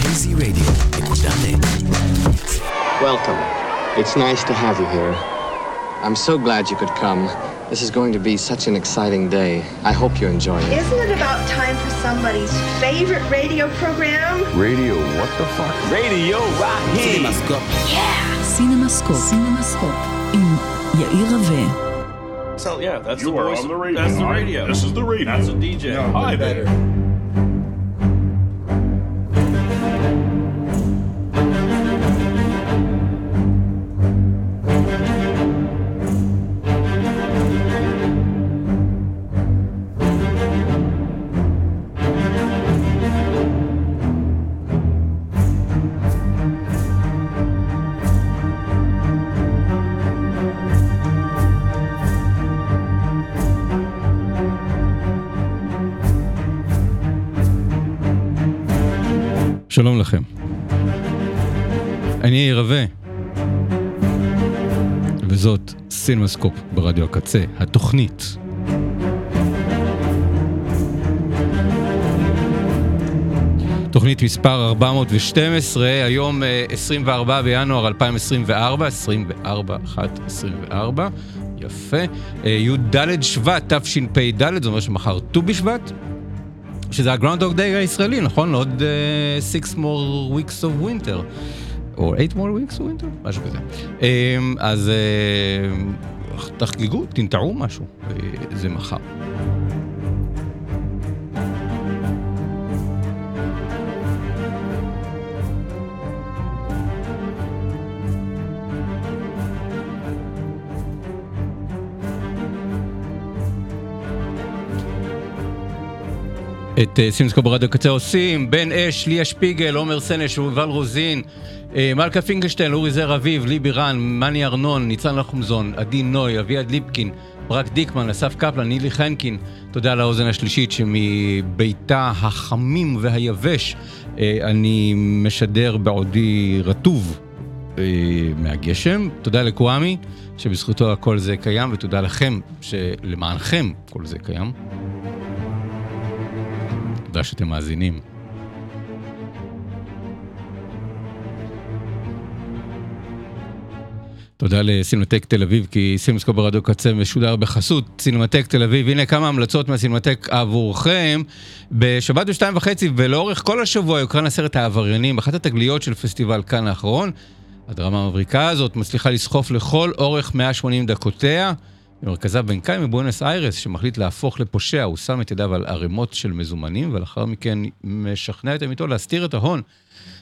KZ Radio. Welcome. It's nice to have you here. I'm so glad you could come. This is going to be such an exciting day. I hope you enjoy it. Isn't it about time for somebody's favorite radio program? Radio, what the fuck? Radio right here. CinemaScope. Yeah. CinemaScope. CinemaScope. עם יאיר רווה. So yeah, that's you the are voice. on the radio. That's the radio. This is the radio. That's a DJ. No, Hi better. there. שלום לכם. אני יאיר רווה, וזאת סינמסקופ ברדיו הקצה, התוכנית. תוכנית מספר 412, היום 24 בינואר 2024, 24, 1, 24, יפה. י"ד שבט, תשפ"ד, זאת אומרת שמחר ט"ו בשבט. שזה הגראונדוג דיי הישראלי, נכון? עוד uh, six more weeks of winter. או eight more weeks of winter? משהו כזה. Um, אז uh, תחגגו, תנטעו משהו, זה מחר. את סימסקו ברדיו קצה עושים, בן אש, ליה שפיגל, עומר סנש ויובל רוזין, מלכה פינקלשטיין, אורי זר אביב, ליבי רן, מני ארנון, ניצן לחומזון, עדי נוי, אביעד ליפקין, ברק דיקמן, אסף קפלן, נילי חנקין, תודה לאוזן השלישית שמביתה החמים והיבש אני משדר בעודי רטוב מהגשם. תודה לקוואמי שבזכותו הכל זה קיים, ותודה לכם שלמענכם כל זה קיים. תודה שאתם מאזינים. תודה לסינמטק תל אביב, כי סינמסקופ ברדיו קצה משודר בחסות סינמטק תל אביב. הנה כמה המלצות מהסינמטק עבורכם. בשבת בשתיים וחצי ולאורך כל השבוע יוקרן הסרט העבריינים, אחת התגליות של פסטיבל כאן האחרון. הדרמה המבריקה הזאת מצליחה לסחוף לכל אורך 180 דקותיה. במרכזה בנקאי מבואנוס איירס, שמחליט להפוך לפושע, הוא שם את ידיו על ערימות של מזומנים, ולאחר מכן משכנע את עמיתו להסתיר את ההון.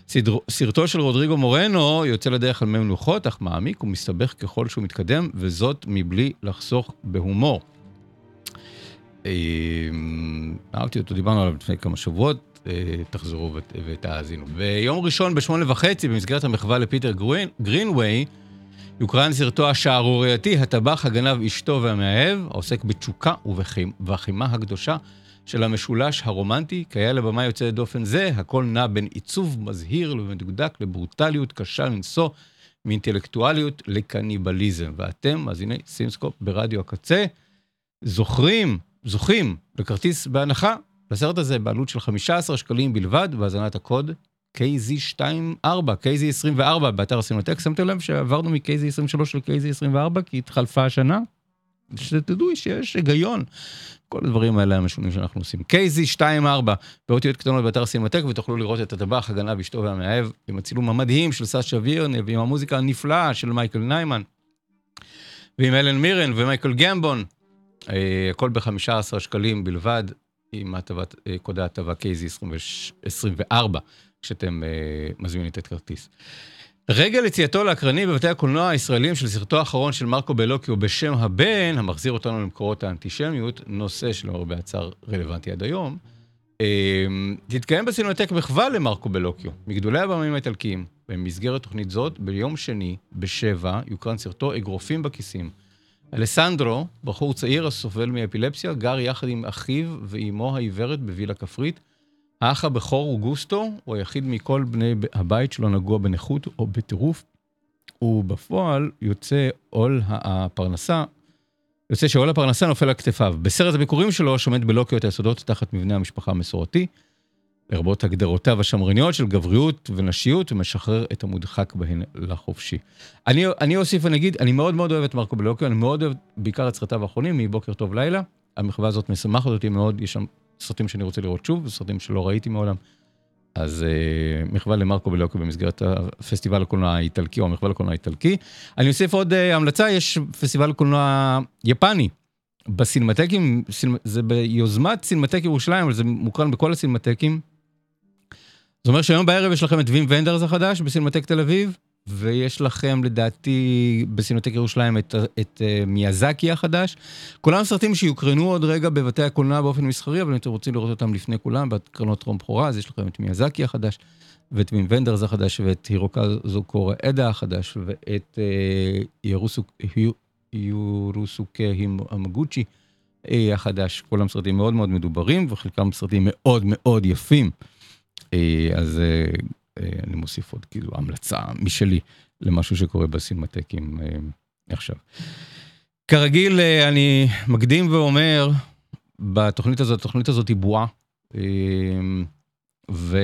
סדרו, סרטו של רודריגו מורנו יוצא לדרך על מי מנוחות, אך מעמיק ומסתבך ככל שהוא מתקדם, וזאת מבלי לחסוך בהומור. אהבתי אותו, דיברנו עליו לפני כמה שבועות, תחזרו ותאזינו. ביום ראשון בשמונה וחצי, במסגרת המחווה לפיטר גרינווי, יוקרן סרטו השערורייתי, הטבח, הגנב, אשתו והמאהב, העוסק בתשוקה ובחימה הקדושה של המשולש הרומנטי. כהיה לבמה יוצא דופן זה, הכל נע בין עיצוב מזהיר ומדוקדק לברוטליות קשה לנשוא, מאינטלקטואליות לקניבליזם. ואתם, אז הנה, סימסקופ ברדיו הקצה, זוכרים, זוכים לכרטיס בהנחה לסרט הזה בעלות של 15 שקלים בלבד, בהזנת הקוד KZ24, KZ24 באתר הסינמטק, שמתם לב שעברנו מ-KZ23 ל-KZ24 כי התחלפה השנה? שתדעו שיש היגיון. כל הדברים האלה המשונים שאנחנו עושים. KZ24 באותיות קטנות באתר הסינמטק ותוכלו לראות את הטבח, הגנה באשתו והמאהב עם הצילום המדהים של סשה וירנה ועם המוזיקה הנפלאה של מייקל ניימן ועם אלן מירן ומייקל גמבון. הכל ב-15 שקלים בלבד עם הטבת, קוד ההטבה KZ24. כשאתם uh, מזמינים את הכרטיס. רגע ליציאתו לאקרנים בבתי הקולנוע הישראלים של סרטו האחרון של מרקו בלוקיו בשם הבן, המחזיר אותנו למקורות האנטישמיות, נושא שלא הרבה הצער רלוונטי עד היום, אה, תתקיים בסינמטק מחווה למרקו בלוקיו, מגדולי הבמים האיטלקיים. במסגרת תוכנית זאת, ביום שני, בשבע, יוקרן סרטו אגרופים בכיסים. אלסנדרו, בחור צעיר הסובל מאפילפסיה, גר יחד עם אחיו ואימו העיוורת בווילה כפרית. האח הבכור הוא גוסטו, הוא היחיד מכל בני הבית שלו נגוע בנכות או בטירוף, ובפועל יוצא עול הפרנסה, יוצא שעול הפרנסה נופל על כתפיו. בסרט הביקורים שלו שומט בלוקיו את היסודות תחת מבנה המשפחה המסורתי, לרבות הגדרותיו השמרניות של גבריות ונשיות, ומשחרר את המודחק בהן לחופשי. אני, אני אוסיף ונגיד, אני מאוד מאוד אוהב את מרקו בלוקיו, אני מאוד אוהב בעיקר את סרטיו האחרונים, מבוקר טוב לילה. המחווה הזאת משמחת אותי מאוד, יש שם סרטים שאני רוצה לראות שוב, סרטים שלא ראיתי מעולם. אז uh, מחווה למרקו בלוקיו במסגרת הפסטיבל הקולנוע האיטלקי, או המחווה לקולנוע האיטלקי. אני אוסיף עוד uh, המלצה, יש פסטיבל קולנוע יפני בסינמטקים, זה ביוזמת סינמטק ירושלים, אבל זה מוקרן בכל הסינמטקים. זאת אומרת שהיום בערב יש לכם את וים ונדרס החדש בסינמטק תל אביב, ויש לכם לדעתי בסינמטק ירושלים את, את uh, מיאזקי החדש. כולם סרטים שיוקרנו עוד רגע בבתי הקולנוע באופן מסחרי, אבל אם אתם רוצים לראות אותם לפני כולם, בקרנות טרום בכורה, אז יש לכם את מיאזקי החדש, ואת וים ונדרס החדש, ואת הירוקה זוקורה עדה החדש, ואת uh, ירוסוק, יורוסוקה המגוצ'י החדש. כולם סרטים מאוד מאוד מדוברים, וחלקם סרטים מאוד מאוד יפים. אה, אז אה, אה, אני מוסיף עוד כאילו המלצה משלי למשהו שקורה בסינמטקים עכשיו. כרגיל, אני מקדים ואומר, בתוכנית הזאת, התוכנית הזאת היא בועה, ו...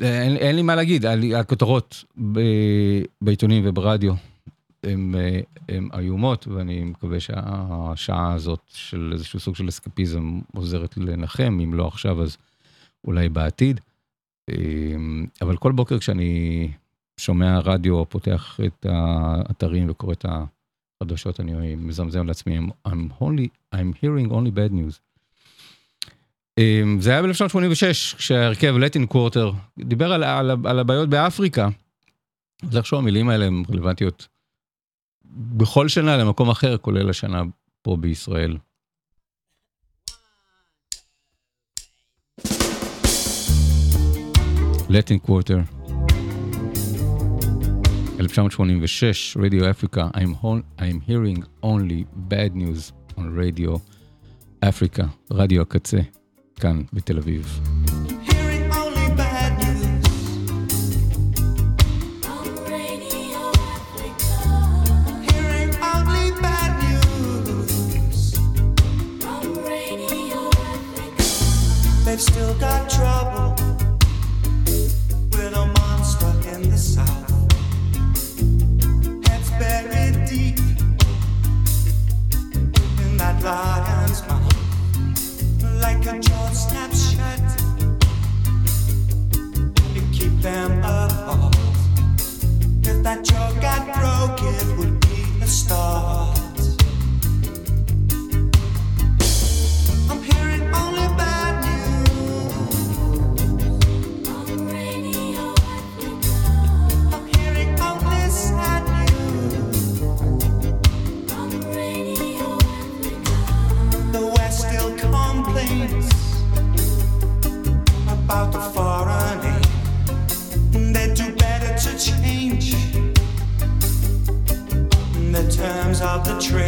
אין, אין לי מה להגיד, הכותרות בעיתונים וברדיו הן איומות, ואני מקווה שהשעה הזאת של איזשהו סוג של אסקפיזם עוזרת לנחם, אם לא עכשיו אז אולי בעתיד. אמ, אבל כל בוקר כשאני שומע רדיו פותח את האתרים וקורא את החדשות, אני מזמזם לעצמי, I'm, only, I'm hearing only bad news. אמ, זה היה ב-1986, כשההרכב Latin Quarter דיבר על, על, על הבעיות באפריקה. אז איכשהו המילים האלה הן רלוונטיות בכל שנה למקום אחר, כולל השנה פה בישראל. Latin Quarter, 1986, רדיו אפריקה, I'm, I'm hearing only bad news on radio אפריקה, רדיו הקצה, כאן בתל אביב. they've still got trail.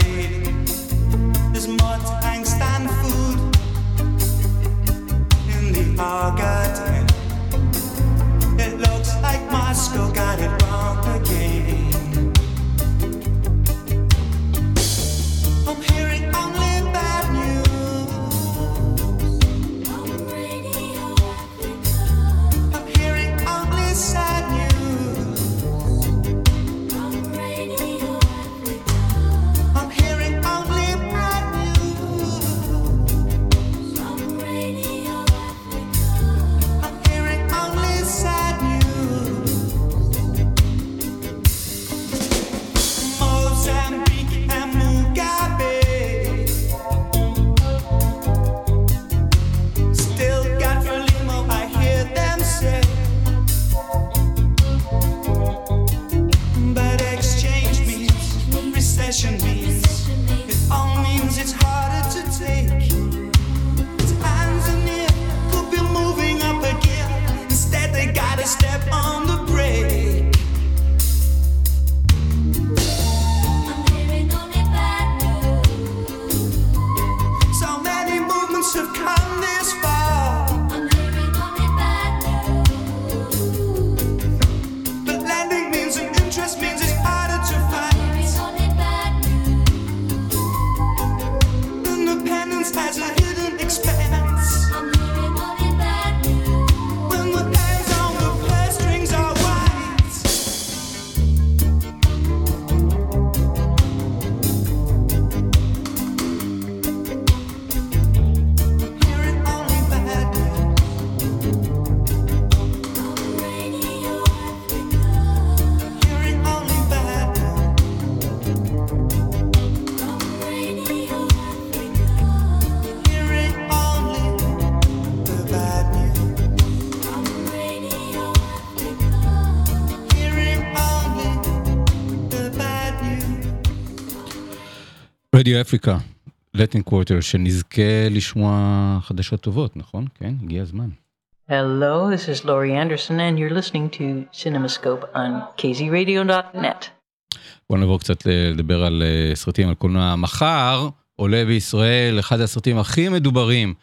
רדיו אפריקה, לטין קוורטר, שנזכה לשמוע חדשות טובות, נכון? כן, הגיע הזמן. Hello, this is Laurie Anderson, and you're listening to CinemaScope on kzradio.net. בוא נעבור קצת לדבר על אה, סרטים, על קולנוע. מחר עולה בישראל אחד הסרטים הכי מדוברים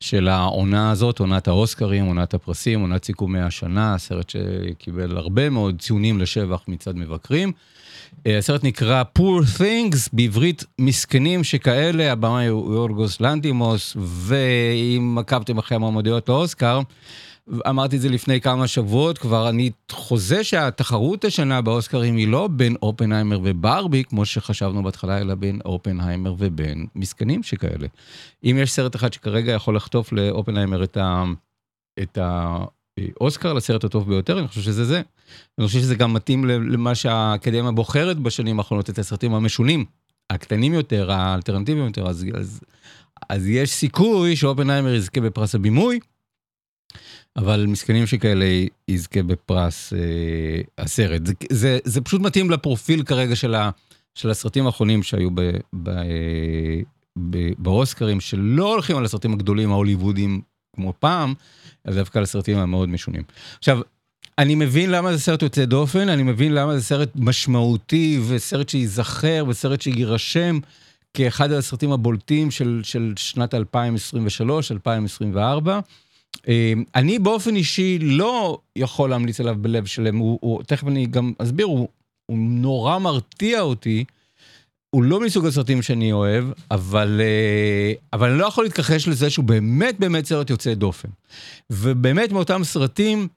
של העונה הזאת, עונת האוסקרים, עונת הפרסים, עונת סיכומי השנה, סרט שקיבל הרבה מאוד ציונים לשבח מצד מבקרים. אה, הסרט נקרא Poor Things, בעברית מסכנים שכאלה, הבמאי הוא יורגוס לנטימוס, ואם עקבתם אחרי המועמדויות לאוסקר, אמרתי את זה לפני כמה שבועות כבר, אני חוזה שהתחרות השנה באוסקרים היא לא בין אופנהיימר וברבי, כמו שחשבנו בהתחלה, אלא בין אופנהיימר ובין מסכנים שכאלה. אם יש סרט אחד שכרגע יכול לחטוף לאופנהיימר את, ה, את האוסקר לסרט הטוב ביותר, אני חושב שזה זה. אני חושב שזה גם מתאים למה שהאקדמיה בוחרת בשנים האחרונות, את הסרטים המשונים, הקטנים יותר, האלטרנטיביים יותר, אז, אז, אז יש סיכוי שאופנהיימר יזכה בפרס הבימוי. אבל מסכנים שכאלה יזכה בפרס אה, הסרט. זה, זה, זה פשוט מתאים לפרופיל כרגע של, ה, של הסרטים האחרונים שהיו ב, ב, אה, ב, באוסקרים, שלא הולכים על הסרטים הגדולים ההוליוודיים כמו פעם, אלא דווקא על הסרטים המאוד משונים. עכשיו, אני מבין למה זה סרט יוצא דופן, אני מבין למה זה סרט משמעותי וסרט שייזכר וסרט שיירשם כאחד הסרטים הבולטים של, של שנת 2023-2024. אמ, אני באופן אישי לא יכול להמליץ עליו בלב שלם, הוא, הוא, תכף אני גם אסביר, הוא, הוא נורא מרתיע אותי. הוא לא מסוג הסרטים שאני אוהב, אבל, אה, אבל אני לא יכול להתכחש לזה שהוא באמת באמת סרט יוצא דופן. ובאמת מאותם סרטים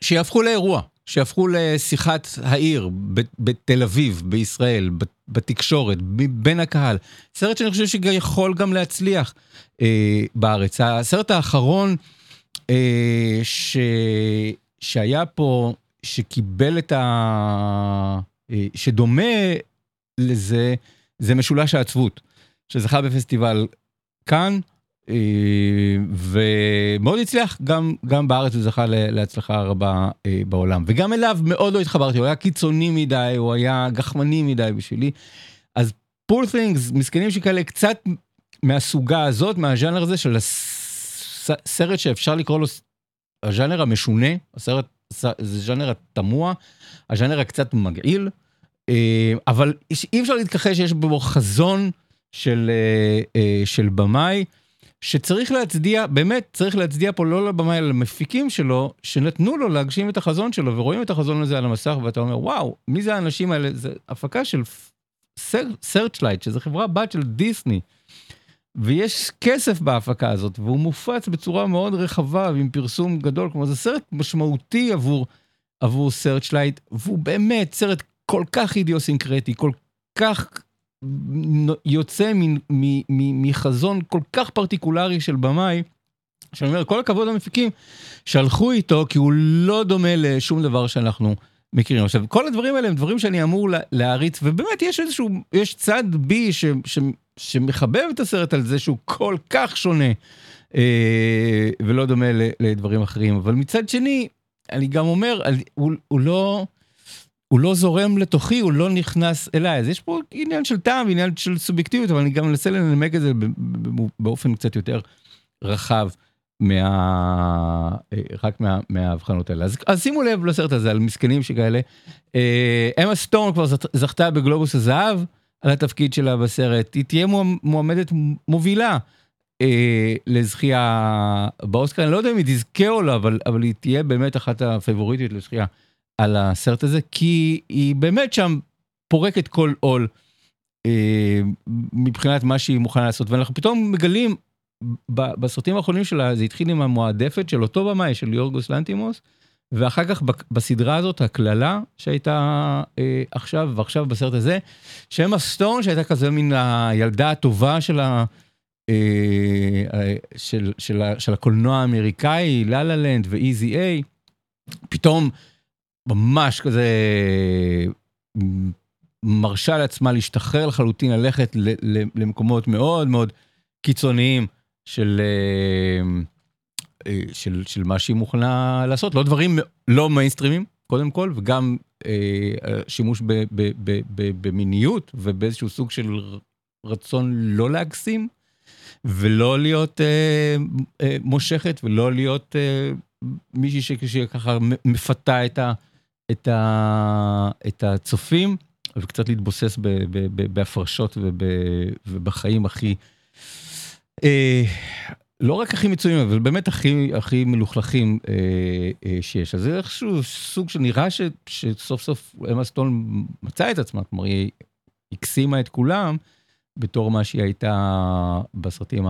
שיהפכו לאירוע, שיהפכו לשיחת העיר בתל אביב, בישראל, בתקשורת, בין הקהל. סרט שאני חושב שיכול גם להצליח אה, בארץ. הסרט האחרון, אה, ש... שהיה פה, שקיבל את ה... אה, שדומה לזה, זה משולש העצבות, שזכה בפסטיבל כאן, אה, ומאוד הצליח, גם, גם בארץ הוא זכה להצלחה רבה אה, בעולם. וגם אליו מאוד לא התחברתי, הוא היה קיצוני מדי, הוא היה גחמני מדי בשבילי. אז פול things, מסכנים שכאלה קצת מהסוגה הזאת, מהז'אנר הזה של סרט שאפשר לקרוא לו הז'אנר המשונה, הסרט זה ז'אנר התמוה, הז'אנר הקצת מגעיל, אבל אי אפשר להתכחש שיש בו חזון של, אה, אה, של במאי, שצריך להצדיע, באמת צריך להצדיע פה לא לבמאי אלא למפיקים שלו, שנתנו לו להגשים את החזון שלו, ורואים את החזון הזה על המסך, ואתה אומר, וואו, מי זה האנשים האלה? זה הפקה של סרצ'לייט, שזו חברה בת של דיסני. ויש כסף בהפקה הזאת, והוא מופץ בצורה מאוד רחבה ועם פרסום גדול, כלומר זה סרט משמעותי עבור, עבור סרצ'לייט, והוא באמת סרט כל כך אידיוסינקרטי, כל כך יוצא מחזון כל כך פרטיקולרי של במאי, שאני אומר, כל הכבוד למפיקים שהלכו איתו, כי הוא לא דומה לשום דבר שאנחנו מכירים. עכשיו, כל הדברים האלה הם דברים שאני אמור להעריץ, ובאמת יש איזשהו, יש צד בי ש, ש, שמחבב את הסרט על זה שהוא כל כך שונה אה, ולא דומה לדברים אחרים, אבל מצד שני, אני גם אומר, הוא, הוא לא... הוא לא זורם לתוכי, הוא לא נכנס אליי. אז יש פה עניין של טעם, עניין של סובייקטיביות, אבל אני גם מנסה לנמק את זה באופן קצת יותר רחב מה... אה, רק מה, מההבחנות האלה. אז, אז שימו לב לסרט הזה, על מסכנים שכאלה. אמה סטורן כבר זכתה בגלובוס הזהב על התפקיד שלה בסרט. היא תהיה מועמדת מובילה. אה, לזכייה באוסקר, אני לא יודע אם היא תזכה או לא, אבל, אבל היא תהיה באמת אחת הפייבוריטיות לזכייה. על הסרט הזה, כי היא באמת שם פורקת כל עול אה, מבחינת מה שהיא מוכנה לעשות, ואנחנו פתאום מגלים בסרטים האחרונים שלה, זה התחיל עם המועדפת של אותו במאי, של יורגוס לנטימוס, ואחר כך בסדרה הזאת, הקללה שהייתה אה, עכשיו, ועכשיו בסרט הזה, שם הסטון שהייתה כזה מן הילדה הטובה של ה... אה, של, של, של הקולנוע האמריקאי, לה לה לנד ואיזי איי, פתאום ממש כזה מרשה לעצמה להשתחרר לחלוטין, ללכת למקומות מאוד מאוד קיצוניים של, אה, של, של מה שהיא מוכנה לעשות, לא דברים לא מיינסטרימים, קודם כל, וגם אה, שימוש ב, ב, ב, במיניות ובאיזשהו סוג של רצון לא להגשים, ולא להיות אה, אה, מושכת, ולא להיות אה, מישהי שככה מפתה את, ה, את, ה, את הצופים, וקצת להתבוסס ב, ב, ב, בהפרשות וב, ובחיים הכי, אה, לא רק הכי מצויים, אבל באמת הכי, הכי מלוכלכים אה, אה, שיש. אז זה איכשהו סוג שנראה ש, שסוף סוף אמה סטון מצאה את עצמה, כלומר היא הקסימה את כולם בתור מה שהיא הייתה בסרטים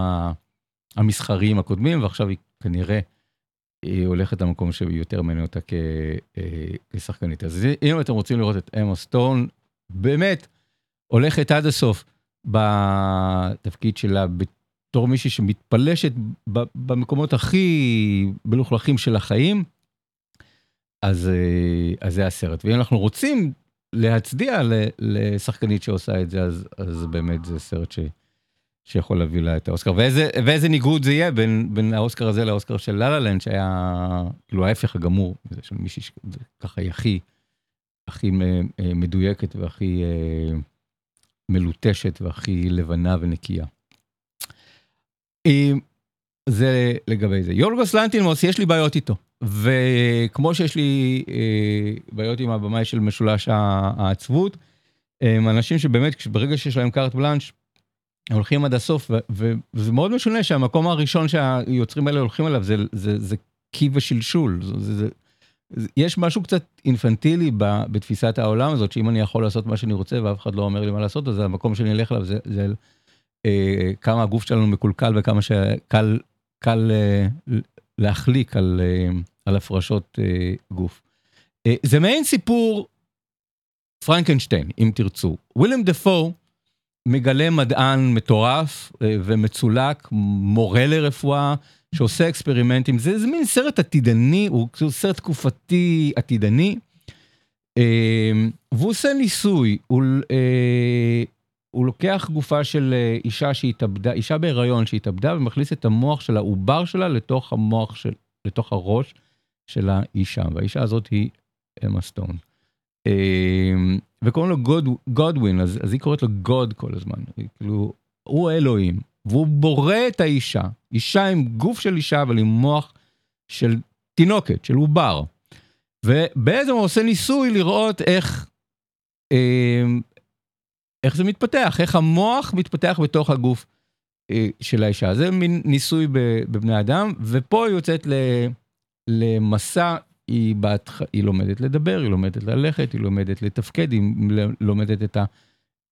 המסחריים הקודמים, ועכשיו היא כנראה היא הולכת למקום שיותר מעניין אותה אה, כשחקנית. אז אם אתם רוצים לראות את אמה סטון, באמת הולכת עד הסוף בתפקיד שלה בתור מישהי שמתפלשת במקומות הכי מלוכלכים של החיים, אז, אה, אז זה הסרט. ואם אנחנו רוצים להצדיע לשחקנית שעושה את זה, אז, אז באמת זה סרט ש, שיכול להביא לה את האוסקר. ואיזה, ואיזה ניגוד זה יהיה בין, בין האוסקר הזה לאוסקר של לה לה לנד, שהיה כאילו ההפך הגמור, זה של מישהי שככה היא הכי, הכי אה, מדויקת והכי אה, מלוטשת והכי לבנה ונקייה. אה, זה לגבי זה. יורגוס לנטינמוס, יש לי בעיות איתו. וכמו שיש לי בעיות עם הבמאי של משולש העצבות, אנשים שבאמת, ברגע שיש להם קארט בלאנש, הולכים עד הסוף, וזה מאוד משונה שהמקום הראשון שהיוצרים האלה הולכים אליו זה, זה, זה קי ושלשול. זה, זה, זה, יש משהו קצת אינפנטילי ב, בתפיסת העולם הזאת, שאם אני יכול לעשות מה שאני רוצה ואף אחד לא אומר לי מה לעשות, אז המקום שאני אלך אליו זה, זה אה, כמה הגוף שלנו מקולקל וכמה שקל קל, אה, להחליק על, אה, על הפרשות אה, גוף. אה, זה מעין סיפור פרנקנשטיין, אם תרצו. וויליאם דפו מגלה מדען מטורף אה, ומצולק, מורה לרפואה, שעושה אקספרימנטים. זה, זה מין סרט עתידני, הוא סרט תקופתי עתידני. אה, והוא עושה ניסוי, הוא, אה, הוא לוקח גופה של אישה שהתאבדה, אישה בהיריון שהתאבדה ומכניס את המוח של העובר שלה לתוך המוח של, לתוך הראש של האישה, והאישה הזאת היא אמה סטון. אה, וקוראים לו God, גודווין, אז, אז היא קוראת לו God כל הזמן, כאילו, הוא האלוהים, והוא בורא את האישה, אישה עם גוף של אישה אבל עם מוח של תינוקת, של עובר. ובעצם הוא עושה ניסוי לראות איך, אה, איך זה מתפתח, איך המוח מתפתח בתוך הגוף אה, של האישה. זה מין ניסוי בבני אדם, ופה היא יוצאת למסע, היא, בהתח... היא לומדת לדבר, היא לומדת ללכת, היא לומדת לתפקד, היא לומדת את, ה...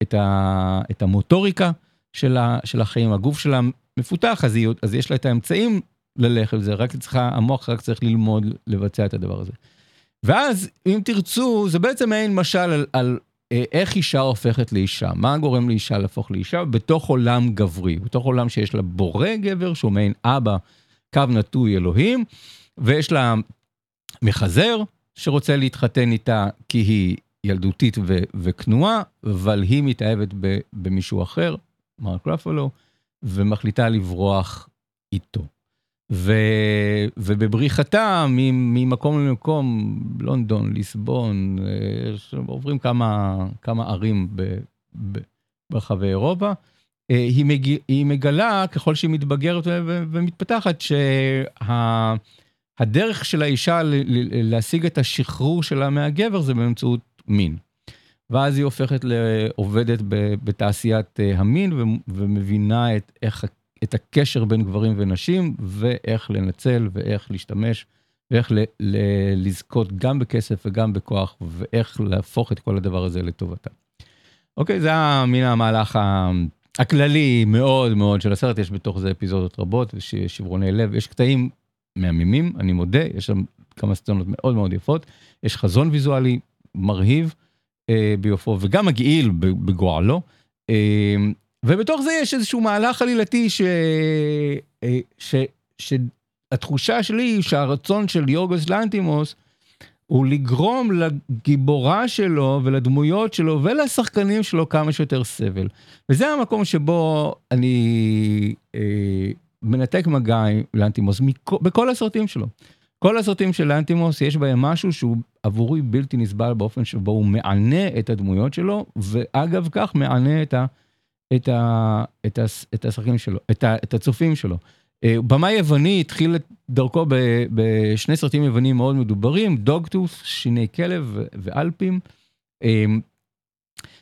את, ה... את המוטוריקה של, ה... של החיים, הגוף שלה מפותח, אז, היא... אז יש לה את האמצעים ללכת, זה רק צריכה, המוח רק צריך ללמוד לבצע את הדבר הזה. ואז, אם תרצו, זה בעצם מעין משל על, על אה, איך אישה הופכת לאישה, מה גורם לאישה להפוך לאישה בתוך עולם גברי, בתוך עולם שיש לה בורא גבר, שהוא מעין אבא, קו נטוי אלוהים, ויש לה מחזר שרוצה להתחתן איתה כי היא ילדותית וכנועה, אבל היא מתאהבת במישהו אחר, מרק רפלו, ומחליטה לברוח איתו. ו- ובבריחתה ממקום למקום, לונדון, ליסבון, אה, עוברים כמה, כמה ערים ב- ב- ברחבי אירופה, אה, היא, מג... היא מגלה ככל שהיא מתבגרת ו- ומתפתחת שהדרך של האישה להשיג את השחרור שלה מהגבר זה באמצעות מין. ואז היא הופכת לעובדת בתעשיית אה, המין ומבינה את, איך, את הקשר בין גברים ונשים ואיך לנצל ואיך להשתמש ואיך ל- ל- לזכות גם בכסף וגם בכוח ואיך להפוך את כל הדבר הזה לטובתה. אוקיי, זה מן המהלך הכללי מאוד מאוד של הסרט, יש בתוך זה אפיזודות רבות, יש שברוני לב, יש קטעים מהממים, אני מודה, יש שם כמה סצנות מאוד מאוד יפות, יש חזון ויזואלי מרהיב אה, ביופו, וגם מגעיל בגועלו, אה, ובתוך זה יש איזשהו מהלך עלילתי ש... אה, ש... שהתחושה שלי היא שהרצון של יורגוס לנטימוס הוא לגרום לגיבורה שלו ולדמויות שלו ולשחקנים שלו כמה שיותר סבל. וזה המקום שבו אני אה, מנתק מגע עם לנטימוס מכ... בכל הסרטים שלו. כל הסרטים של לנטימוס יש בהם משהו שהוא עבורי בלתי נסבל באופן שבו הוא מענה את הדמויות שלו, ואגב כך מענה את, ה, את, ה, את, ה, את השחקנים שלו, את, ה, את הצופים שלו. אה, במאי יווני התחיל את דרכו ב, בשני סרטים יוונים מאוד מדוברים, דוגטוס, שיני כלב ואלפים, אה,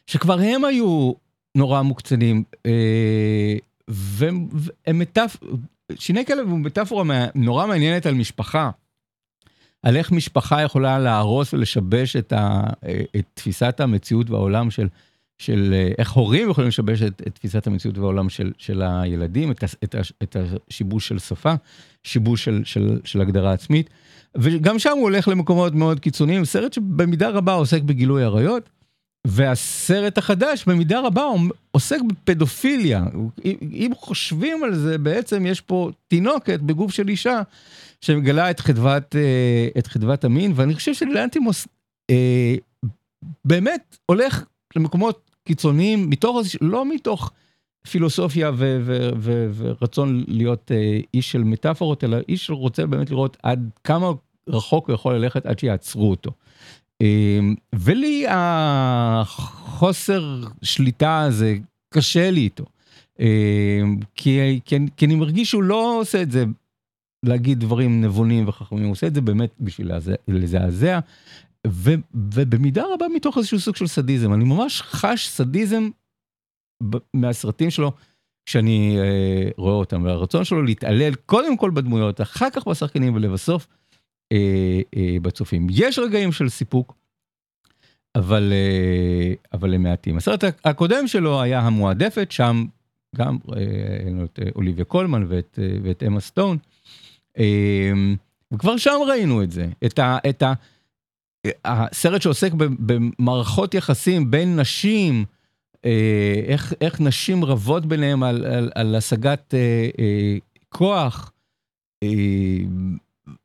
שכבר הם היו נורא מוקצנים, אה, והם מטאפ... שיני כלב הוא מטאפורה נורא מעניינת על משפחה. על איך משפחה יכולה להרוס ולשבש את, ה, את תפיסת המציאות והעולם של, של איך הורים יכולים לשבש את, את תפיסת המציאות והעולם של, של הילדים, את, את, את השיבוש של שפה, שיבוש של, של, של הגדרה עצמית. וגם שם הוא הולך למקומות מאוד קיצוניים, סרט שבמידה רבה עוסק בגילוי עריות. והסרט החדש במידה רבה עוסק בפדופיליה. אם חושבים על זה, בעצם יש פה תינוקת בגוף של אישה שמגלה את חדוות, אה, את חדוות המין, ואני חושב שלאנטימוס אה, באמת הולך למקומות קיצוניים, מתוך, לא מתוך פילוסופיה ו- ו- ו- ורצון להיות אה, איש של מטאפורות, אלא איש שרוצה באמת לראות עד כמה רחוק הוא יכול ללכת עד שיעצרו אותו. אמ, ולי החוסר שליטה הזה, קשה לי איתו. אמ, כי, כי, כי אני מרגיש שהוא לא עושה את זה להגיד דברים נבונים וחכמים, הוא עושה את זה באמת בשביל לזעזע, ובמידה רבה מתוך איזשהו סוג של סדיזם. אני ממש חש סדיזם מהסרטים שלו. כשאני אה, רואה אותם, והרצון שלו להתעלל קודם כל בדמויות, אחר כך בשחקנים ולבסוף אה, אה, בצופים. יש רגעים של סיפוק, אבל, אה, אבל הם מעטים. הסרט הקודם שלו היה המועדפת, שם גם אה, את אה, אוליביה קולמן ואת, אה, ואת אמה סטון. אה, וכבר שם ראינו את זה, את, ה, את ה, הסרט שעוסק במערכות יחסים בין נשים, אה, איך, איך נשים רבות ביניהם על, על, על השגת אה, אה, כוח. אה,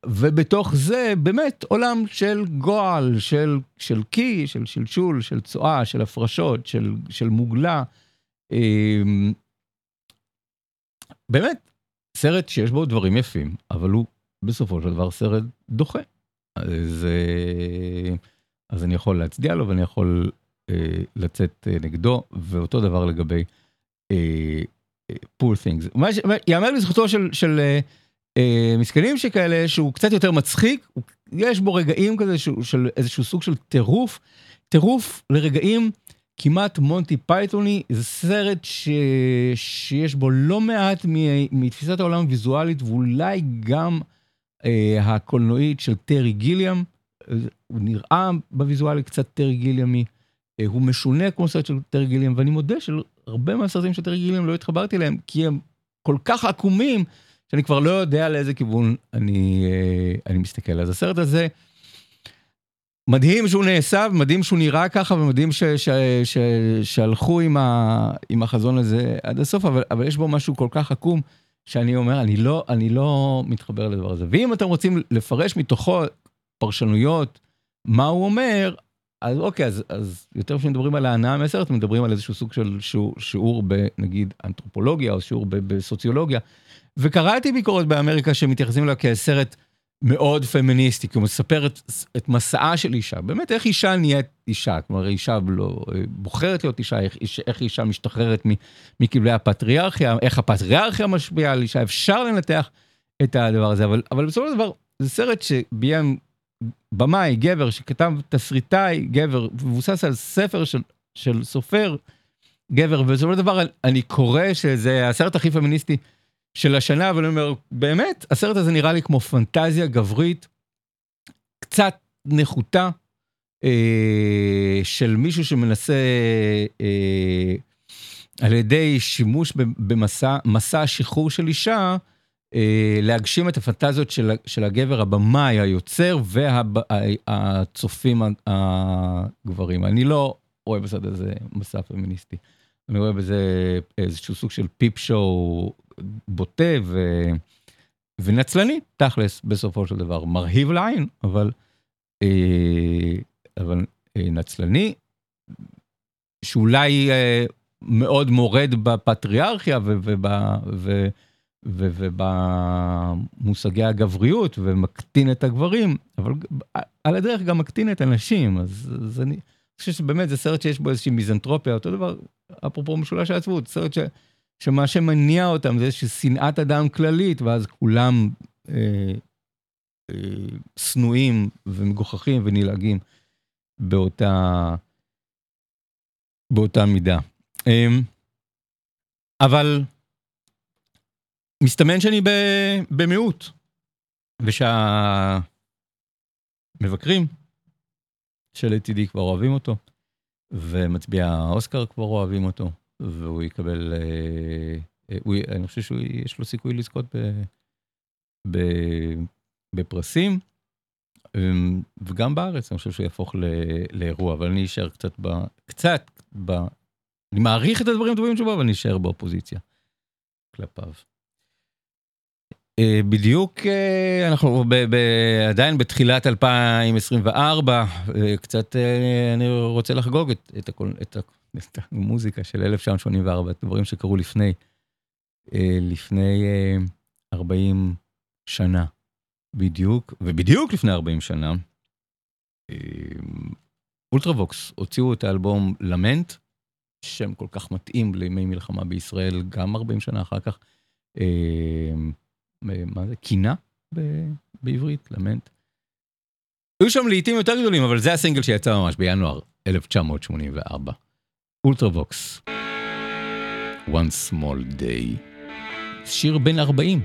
ובתוך זה באמת עולם של גועל, של, של קי, של שלשול, של צואה, של הפרשות, של, של מוגלה. אמ, באמת, סרט שיש בו דברים יפים, אבל הוא בסופו של דבר סרט דוחה. אז, אה, אז אני יכול להצדיע לו ואני יכול אה, לצאת אה, נגדו, ואותו דבר לגבי Poor Things. יאמר לזכותו של, של אה, מסכנים שכאלה שהוא קצת יותר מצחיק, יש בו רגעים כזה של, של איזשהו סוג של טירוף, טירוף לרגעים כמעט מונטי פייתוני, זה סרט ש... שיש בו לא מעט מ... מתפיסת העולם הוויזואלית ואולי גם אה, הקולנועית של טרי גיליאם, הוא נראה בוויזואלי קצת טרי גיליאמי, אה, הוא משונה כמו סרט של טרי גיליאם, ואני מודה שהרבה מהסרטים של טרי גיליאם לא התחברתי אליהם, כי הם כל כך עקומים. שאני כבר לא יודע לאיזה כיוון אני, אה, אני מסתכל. אז הסרט הזה, מדהים שהוא נעשה, מדהים שהוא נראה ככה, ומדהים ש, ש, ש, שהלכו עם, ה, עם החזון הזה עד הסוף, אבל, אבל יש בו משהו כל כך עקום, שאני אומר, אני לא, אני לא מתחבר לדבר הזה. ואם אתם רוצים לפרש מתוכו פרשנויות, מה הוא אומר, אז אוקיי, אז, אז יותר כשמדברים על ההנאה מהסרט, מדברים על איזשהו סוג של שיעור בנגיד אנתרופולוגיה או שיעור בסוציולוגיה. וקראתי ביקורות באמריקה שמתייחסים אליה כסרט מאוד פמיניסטי, כי הוא מספר את, את מסעה של אישה, באמת איך אישה נהיית אישה, כלומר אישה לא בוחרת להיות אישה, איך, איך אישה משתחררת מכבלי הפטריארכיה, איך הפטריארכיה משפיעה על אישה, אפשר לנתח את הדבר הזה, אבל, אבל בסופו של דבר זה סרט שביים במאי, גבר, שכתב תסריטאי, גבר, מבוסס על ספר של, של סופר, גבר, ובסופו של דבר אני קורא שזה הסרט הכי פמיניסטי של השנה, אבל אני אומר, באמת, הסרט הזה נראה לי כמו פנטזיה גברית, קצת נחותה, אה, של מישהו שמנסה אה, על ידי שימוש במסע מסע השחרור של אישה, אה, להגשים את הפנטזיות של, של הגבר הבמאי, היוצר והצופים הגברים. אני לא רואה בסרט הזה מסע פמיניסטי. אני רואה בזה איזשהו סוג של פיפ שואו בוטה ו... ונצלני, תכלס, בסופו של דבר. מרהיב לעין, אבל, אה, אבל אה, נצלני, שאולי אה, מאוד מורד בפטריארכיה ובמושגי הגבריות ומקטין את הגברים, אבל על הדרך גם מקטין את הנשים, אז, אז אני, חושב שבאמת זה סרט שיש בו איזושהי מיזנטרופיה, אותו דבר, אפרופו משולש העצבות, סרט ש, שמה שמניע אותם זה איזושהי שנאת אדם כללית, ואז כולם אה, אה, שנואים ומגוחכים ונלעגים באותה, באותה מידה. אה, אבל מסתמן שאני ב, במיעוט, ושהמבקרים של ATD כבר אוהבים אותו, ומצביע האוסקר כבר אוהבים אותו, והוא יקבל, אה, אה, הוא, אני חושב שיש לו סיכוי לזכות ב, ב, בפרסים, אמ, וגם בארץ אני חושב שהוא יהפוך ל, לאירוע, אבל אני אשאר קצת ב... קצת ב... אני מעריך את הדברים הטובים שבו, אבל אני אשאר באופוזיציה כלפיו. אה, בדיוק אה, אנחנו ב, ב, עדיין בתחילת 2024 אה, קצת אני רוצה לחגוג את, את, הכל, את, את המוזיקה של 1984 את הדברים שקרו לפני לפני 40 שנה בדיוק ובדיוק לפני 40 שנה. אולטרווקס הוציאו את האלבום למנט שם כל כך מתאים לימי מלחמה בישראל גם 40 שנה אחר כך. מה זה? קינה בעברית, למנט. היו שם לעיתים יותר גדולים, אבל זה הסינגל שיצא ממש בינואר 1984. אולטרווקס. One Small Day. שיר בן 40.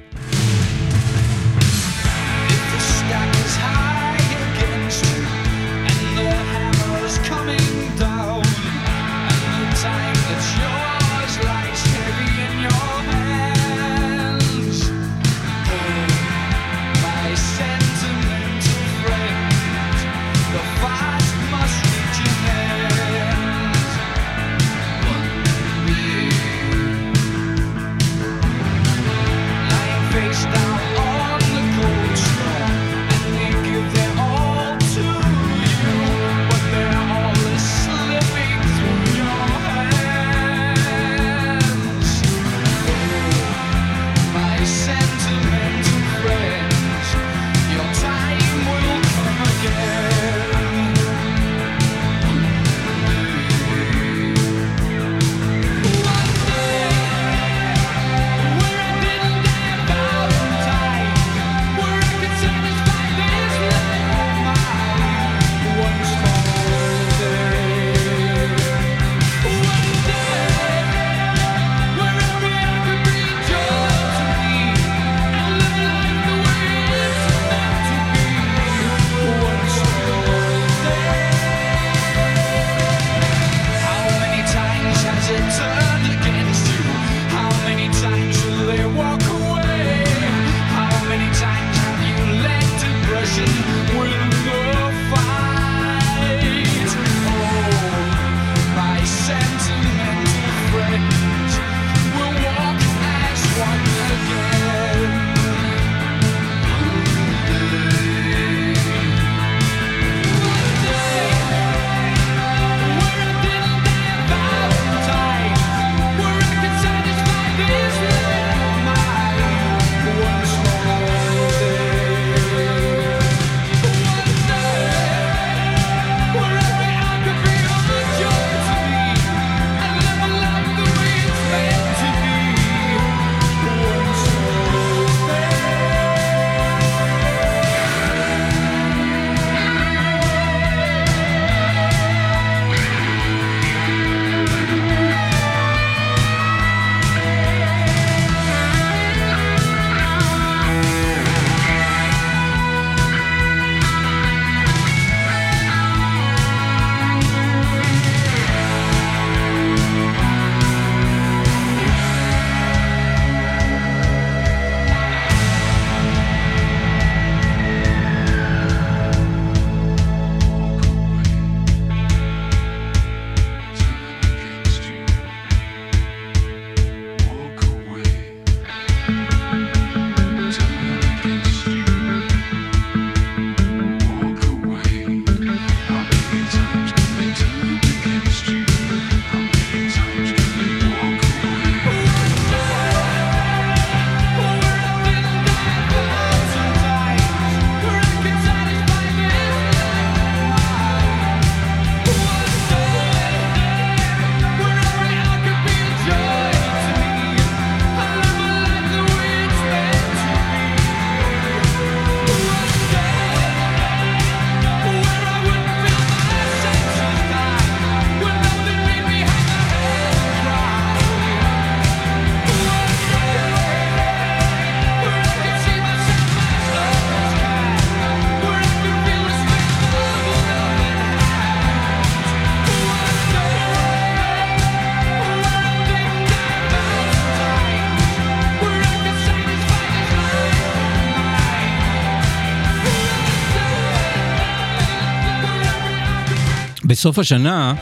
בסוף השנה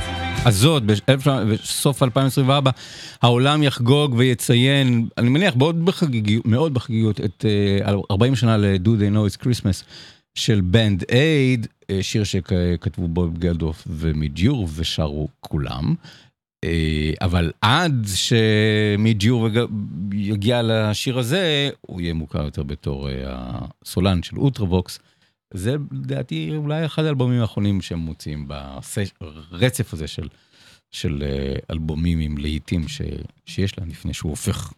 הזאת, בסוף 2024, העולם יחגוג ויציין, אני מניח מאוד בחגיגיות, מאוד בחגיגיות, את אה, 40 שנה ל-Do They Know It's Christmas של בנד אייד, שיר שכתבו בוב גלדוף ומידג' יור ושרו כולם. אה, אבל עד שמידג' יור יגיע לשיר הזה, הוא יהיה מוכר יותר בתור אה, הסולן של אולטרווקס. זה לדעתי אולי אחד האלבומים האחרונים שהם מוציאים ברצף הזה של, של אה, אלבומים עם להיטים ש, שיש להם לפני שהוא הופך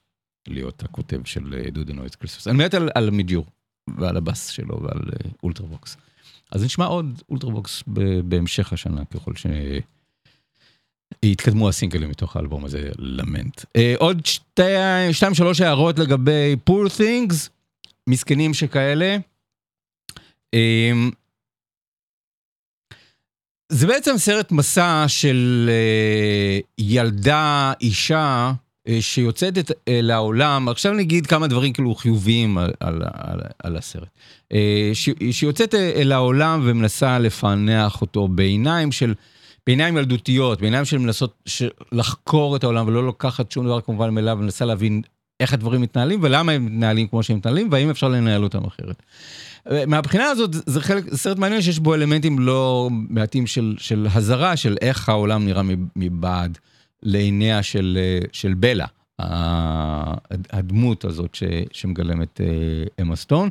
להיות הכותב של Do They Know It's Christmas. אני מת על, על מידג' יור ועל הבאס שלו ועל אולטרווקס. אז נשמע עוד אולטרווקס בהמשך השנה ככל ש... יתקדמו הסינגלים מתוך האלבום הזה, Lament. אה, עוד שתי, שתיים שלוש הערות לגבי Poor Things, מסכנים שכאלה. Uh, זה בעצם סרט מסע של uh, ילדה, אישה, uh, שיוצאת את, uh, לעולם, עכשיו נגיד כמה דברים כאילו חיוביים על, על, על, על הסרט. ש, שיוצאת אל העולם ומנסה לפענח אותו בעיניים של... בעיניים ילדותיות, בעיניים של מנסות לחקור את העולם ולא לוקחת שום דבר כמובן מאליו ומנסה להבין איך הדברים מתנהלים ולמה הם מתנהלים כמו שהם מתנהלים והאם אפשר לנהל אותם אחרת. מהבחינה הזאת זה חלק, סרט מעניין שיש בו אלמנטים לא מעטים של, של הזרה של איך העולם נראה מבעד לעיניה של, של בלה. הדמות הזאת ש, שמגלמת אמה אה, סטון,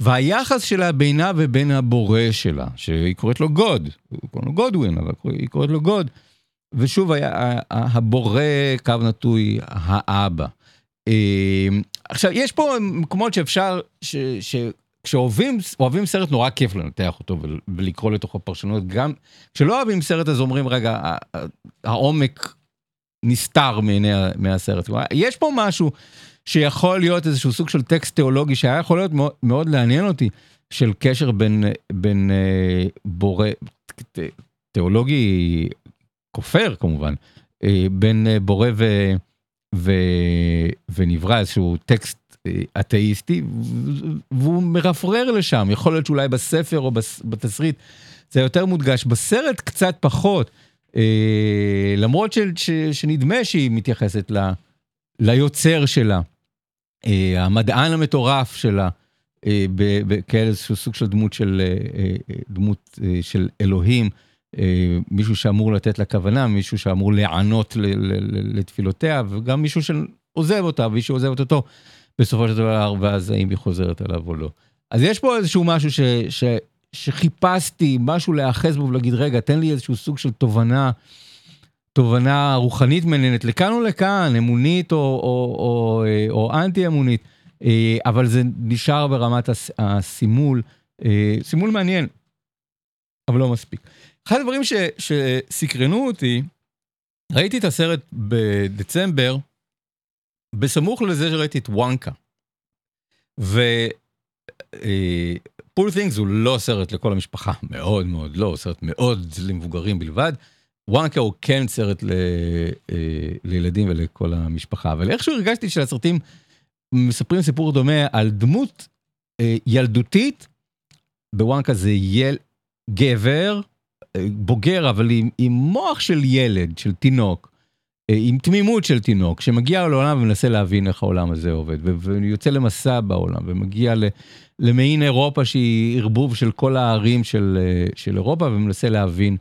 והיחס שלה בינה ובין הבורא שלה, שהיא קוראת לו God, הוא קורא לו גודווין, אבל היא קוראת לו God, ושוב היה הבורא, קו נטוי, האבא. אה, עכשיו, יש פה מקומות שאפשר, ש, כשאוהבים אוהבים סרט נורא כיף לנתח אותו ולקרוא לתוכו פרשנות, גם כשלא אוהבים סרט אז אומרים רגע, העומק נסתר מעיני מהסרט. יש פה משהו שיכול להיות איזשהו סוג של טקסט תיאולוגי שהיה יכול להיות מאוד, מאוד לעניין אותי, של קשר בין, בין אה, בורא, תיאולוגי כופר כמובן, אה, בין אה, בורא ו, ונברא איזשהו טקסט אה, אתאיסטי, והוא מרפרר לשם, יכול להיות שאולי בספר או בתסריט זה יותר מודגש, בסרט קצת פחות. אה, למרות ש, ש, שנדמה שהיא מתייחסת ל, ליוצר שלה, אה, המדען המטורף שלה, אה, כאיזשהו סוג של דמות של, אה, אה, דמות אה, של אלוהים, מישהו שאמור לתת לה כוונה, מישהו שאמור להיענות לתפילותיה, וגם מישהו שעוזב אותה, מישהו עוזב אותו בסופו של דבר, ואז האם היא חוזרת אליו או לא. אז יש פה איזשהו משהו ש, ש, שחיפשתי משהו להיאחז בו ולהגיד, רגע, תן לי איזשהו סוג של תובנה, תובנה רוחנית מעניינת, לכאן או לכאן, אמונית או, או, או, או, או אנטי אמונית, אה, אבל זה נשאר ברמת הסימול, אה, סימול מעניין, אבל לא מספיק. אחד הדברים ש, שסקרנו אותי, ראיתי את הסרט בדצמבר, בסמוך לזה שראיתי את וואנקה. ו... אה, פול תינגס הוא לא סרט לכל המשפחה, מאוד מאוד לא, סרט מאוד למבוגרים בלבד. וואנקה הוא כן סרט ל, אה, לילדים ולכל המשפחה, אבל איכשהו הרגשתי שהסרטים מספרים סיפור דומה על דמות אה, ילדותית, בוואנקה זה יל... גבר, אה, בוגר, אבל עם, עם מוח של ילד, של תינוק, אה, עם תמימות של תינוק, שמגיע לעולם ומנסה להבין איך העולם הזה עובד, ויוצא למסע בעולם, ומגיע. למעין אירופה שהיא ערבוב של כל הערים של, אה, של אירופה ומנסה להבין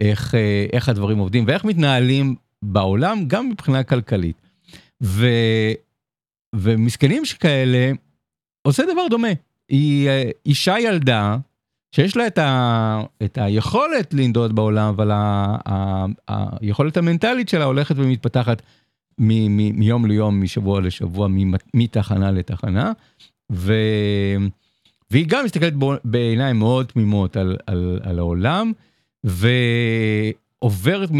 איך, אה, איך הדברים עובדים ואיך מתנהלים בעולם גם מבחינה כלכלית. ו, ומסכנים שכאלה עושה דבר דומה. היא אישה ילדה שיש לה את, ה, את היכולת לנדוד בעולם, אבל ה, ה, היכולת המנטלית שלה הולכת ומתפתחת מ, מ, מיום ליום, משבוע לשבוע, מתחנה לתחנה. ו... והיא גם מסתכלת בעיניים מאוד תמימות על, על, על העולם, ועוברת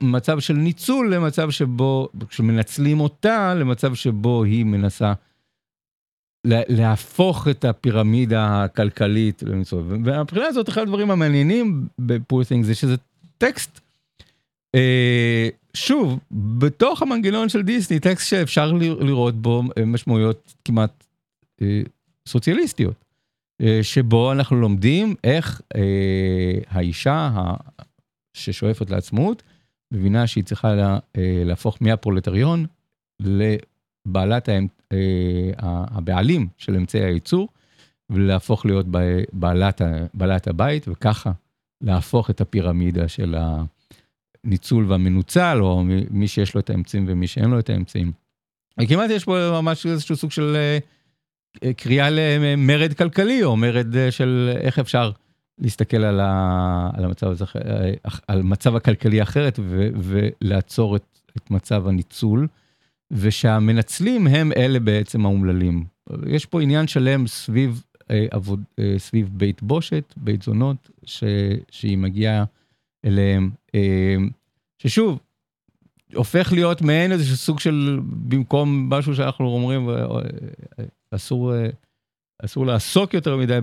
ממצב של ניצול למצב שבו, כשמנצלים אותה, למצב שבו היא מנסה להפוך את הפירמידה הכלכלית. ומבחינה הזאת, אחד הדברים המעניינים ב Poor Things זה שזה טקסט, אה, שוב, בתוך המנגנון של דיסני, טקסט שאפשר לראות בו משמעויות כמעט אה, סוציאליסטיות, אה, שבו אנחנו לומדים איך אה, האישה ששואפת לעצמאות, מבינה שהיא צריכה לה, אה, להפוך מהפרולטריון לבעלת האמ- אה, הבעלים של אמצעי הייצור, ולהפוך להיות בעלת, בעלת הבית, וככה להפוך את הפירמידה של הניצול והמנוצל, או מי- שיש לו את האמצעים ומי שאין לו את האמצעים. כמעט יש פה ממש איזשהו סוג של אה, אה, קריאה למרד כלכלי, או מרד אה, של איך אפשר להסתכל על, ה, על, המצב, הזה, אה, על מצב הכלכלי אחרת ו, ולעצור את, את מצב הניצול, ושהמנצלים הם אלה בעצם האומללים. יש פה עניין שלם סביב, אה, עבוד, אה, סביב בית בושת, בית זונות, ש, שהיא מגיעה אליהם, אה, ששוב, הופך להיות מעין איזשהו סוג של, במקום משהו שאנחנו אומרים, אה, אה, אסור, אה, אסור לעסוק יותר מדי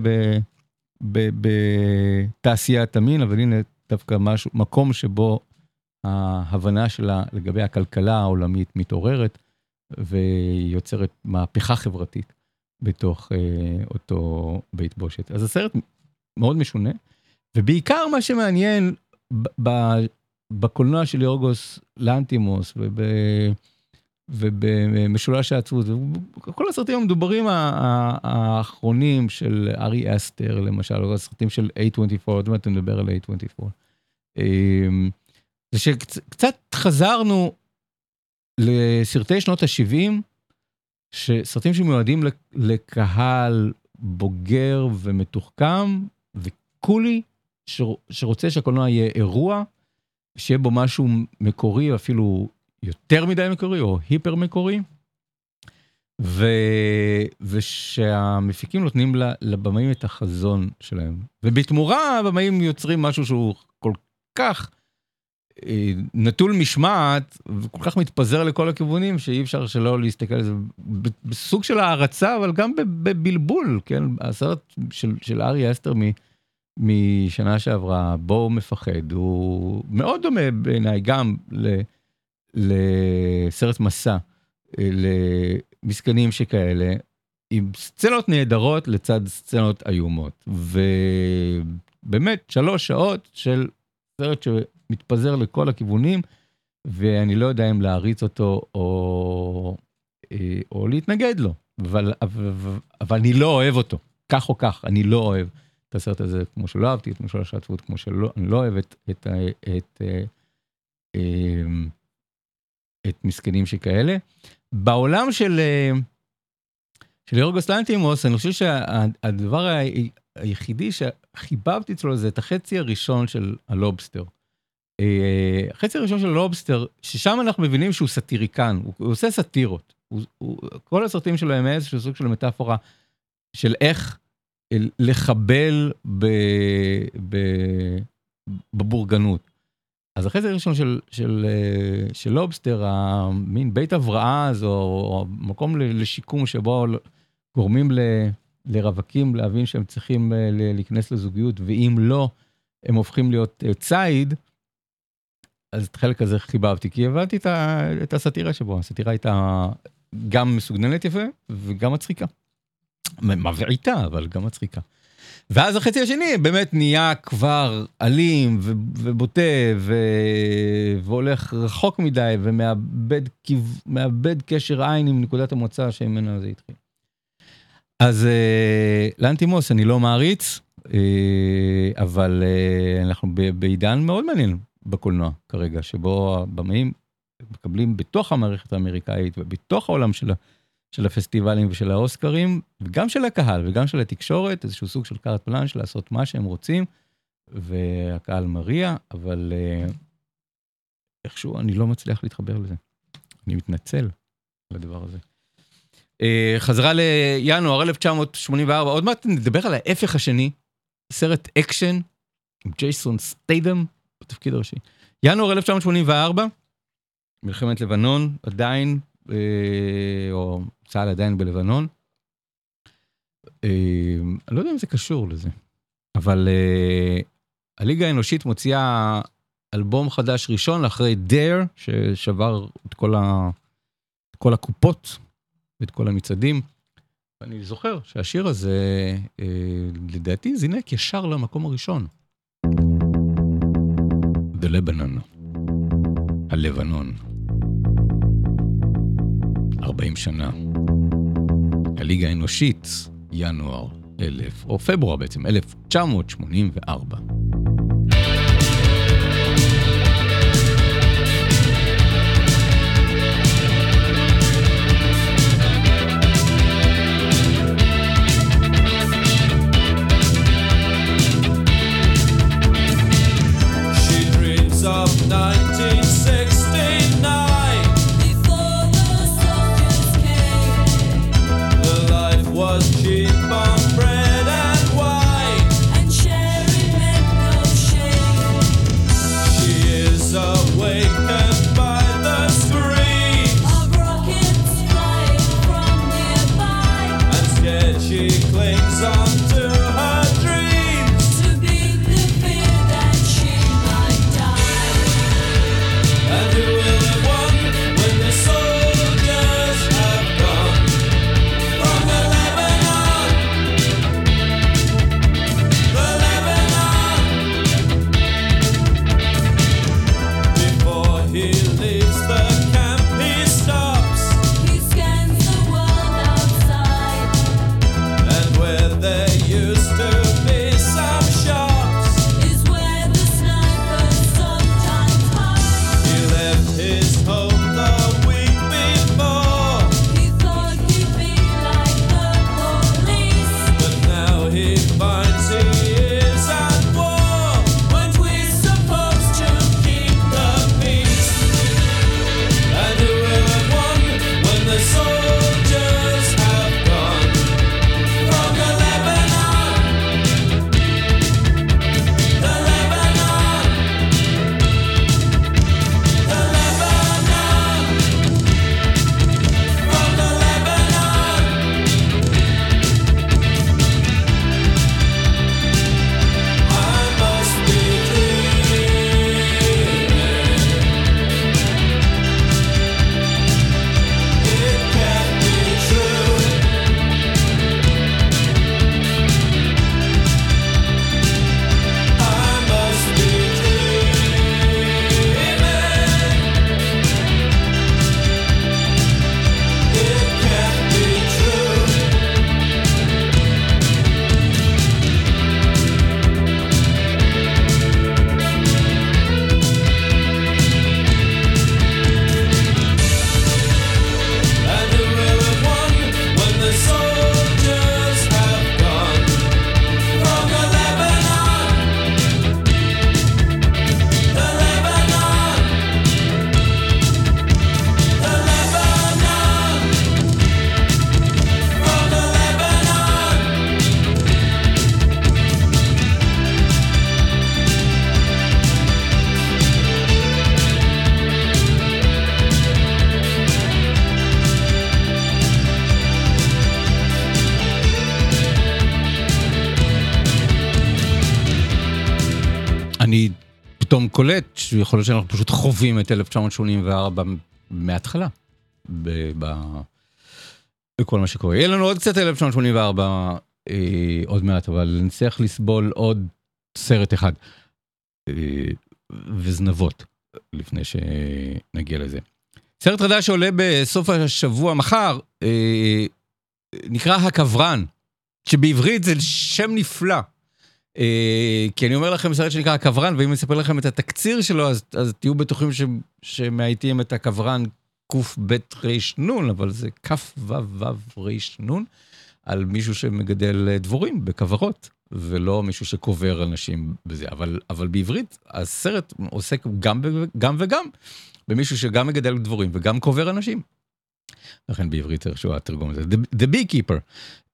בתעשיית המין, אבל הנה דווקא משהו, מקום שבו ההבנה שלה לגבי הכלכלה העולמית מתעוררת ויוצרת מהפכה חברתית בתוך אה, אותו בית בושת. אז הסרט מאוד משונה, ובעיקר מה שמעניין בקולנוע של יורגוס לאנטימוס וב... ובמשולש העצבות, כל הסרטים המדוברים האחרונים של ארי אסטר, למשל, או הסרטים של A24, עוד מעט נדבר על A24. זה שקצת חזרנו לסרטי שנות ה-70, סרטים שמיועדים לקהל בוגר ומתוחכם וקולי, שרוצה שהקולנוע יהיה אירוע, שיהיה בו משהו מקורי, אפילו יותר מדי מקורי או היפר מקורי, ו... ושהמפיקים נותנים לבמאים את החזון שלהם. ובתמורה הבמאים יוצרים משהו שהוא כל כך נטול משמעת וכל כך מתפזר לכל הכיוונים שאי אפשר שלא להסתכל על זה בסוג של הערצה אבל גם בבלבול כן הסרט של, של ארי אסטר מ, משנה שעברה בו מפחד הוא מאוד דומה בעיניי גם ל... לסרט מסע, למסכנים שכאלה, עם סצנות נהדרות לצד סצנות איומות. ובאמת, שלוש שעות של סרט שמתפזר לכל הכיוונים, ואני לא יודע אם להריץ אותו או, או להתנגד לו, אבל, אבל, אבל אני לא אוהב אותו, כך או כך, אני לא אוהב את הסרט הזה כמו שלא אהבתי, את משולש העצבות כמו שלא, אני לא אוהב את, את, את, את את מסכנים שכאלה. בעולם של, של יורגוס לנטימוס, אני חושב שהדבר היחידי שחיבבתי אצלו זה את החצי הראשון של הלובסטר. החצי הראשון של הלובסטר, ששם אנחנו מבינים שהוא סאטיריקן, הוא, עושה סאטירות. כל הסרטים שלו הם איזשהו סוג של מטאפורה של איך לחבל בבורגנות. אז החצי הראשון של, של, של לובסטר, המין בית הבראה הזו, או מקום לשיקום שבו גורמים ל, לרווקים להבין שהם צריכים להיכנס לזוגיות, ואם לא, הם הופכים להיות ציד, אז את החלק הזה חיבבתי, כי הבנתי את, את הסאטירה שבו, הסאטירה הייתה גם מסוגננת יפה וגם מצחיקה. מבעיטה, אבל גם מצחיקה. ואז החצי השני באמת נהיה כבר אלים ובוטה והולך רחוק מדי ומאבד קשר עין עם נקודת המוצא שממנה זה התחיל. אז לאנטימוס אני לא מעריץ, אבל אנחנו בעידן מאוד מעניין בקולנוע כרגע, שבו הבמאים מקבלים בתוך המערכת האמריקאית ובתוך העולם שלה. של הפסטיבלים ושל האוסקרים, וגם של הקהל וגם של התקשורת, איזשהו סוג של קארט פלאנש לעשות מה שהם רוצים, והקהל מריע, אבל uh, איכשהו אני לא מצליח להתחבר לזה. אני מתנצל על הדבר הזה. אה, חזרה לינואר 1984, עוד מעט נדבר על ההפך השני, סרט אקשן עם ג'ייסון סטיידם בתפקיד הראשי. ינואר 1984, מלחמת לבנון עדיין, אה, או צה"ל עדיין בלבנון. אני לא יודע אם זה קשור לזה, אבל הליגה האנושית מוציאה אלבום חדש ראשון אחרי דייר, ששבר את כל, ה... את כל הקופות ואת כל המצעדים. ואני זוכר שהשיר הזה, לדעתי, זינק ישר למקום הראשון. The Lebanon, הלבנון. 40 שנה. הליגה האנושית, ינואר 1000, או פברואר בעצם, 1984. of 1969. Before the came, the life was cheap on bread and wine, and no shame. She is a שיכול להיות שאנחנו פשוט חווים את 1984 מההתחלה. ב- ב- בכל מה שקורה. יהיה לנו עוד קצת 1984 אה, עוד מעט, אבל נצטרך לסבול עוד סרט אחד. אה, וזנבות, לפני שנגיע לזה. סרט חדש שעולה בסוף השבוע, מחר, אה, נקרא הקברן, שבעברית זה שם נפלא. אה, כי אני אומר לכם סרט שנקרא הקברן, ואם אני אספר לכם את התקציר שלו, אז, אז תהיו בטוחים ש, שמאייתים את הקברן קב רנ, אבל זה כו"ו רנ, על מישהו שמגדל אה, דבורים בכוורות, ולא מישהו שקובר אנשים בזה. אבל, אבל בעברית הסרט עוסק גם, גם וגם, במישהו שגם מגדל דבורים וגם קובר אנשים. לכן בעברית איכשהו התרגום הזה, The, The Beekeeper.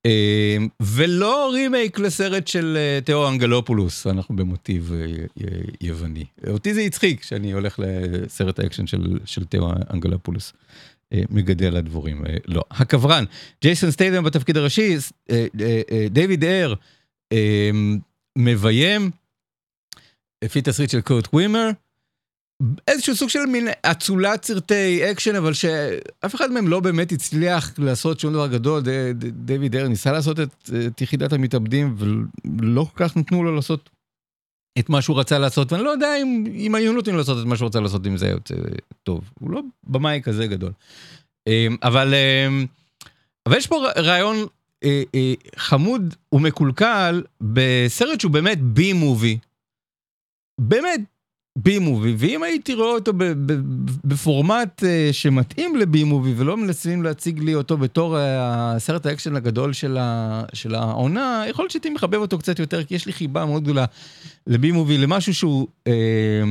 אה, ולא רימייק לסרט של אה, תאו אנגלופולוס, אנחנו במוטיב אה, יווני. אותי זה הצחיק שאני הולך לסרט האקשן של, של תאו אנגלופולוס. אה, מגדל הדבורים, לא. הכוורן, ג'ייסון סטיידם בתפקיד הראשי, דיוויד אייר אה, מביים, לפי תסריט של קורט ווימר, איזשהו סוג של מין אצולת סרטי אקשן, אבל שאף אחד מהם לא באמת הצליח לעשות שום דבר גדול. דיוויד אייר ניסה לעשות את, את יחידת המתאבדים, ולא כל כך נתנו לו לעשות את מה שהוא רצה לעשות, ואני לא יודע אם, אם היו נותנים לעשות את מה שהוא רצה לעשות, אם זה היה יוצא טוב. הוא לא במאי כזה גדול. אמ, אבל, אמ, אבל יש פה רעיון אה, אה, חמוד ומקולקל בסרט שהוא באמת B movie. באמת B movie, ואם הייתי רואה אותו בפורמט אה, שמתאים ל B movie ולא מנסים להציג לי אותו בתור אה, הסרט האקשן הגדול של העונה, יכול להיות שהייתי מחבב אותו קצת יותר, כי יש לי חיבה מאוד גדולה ל B movie, למשהו שהוא, אה,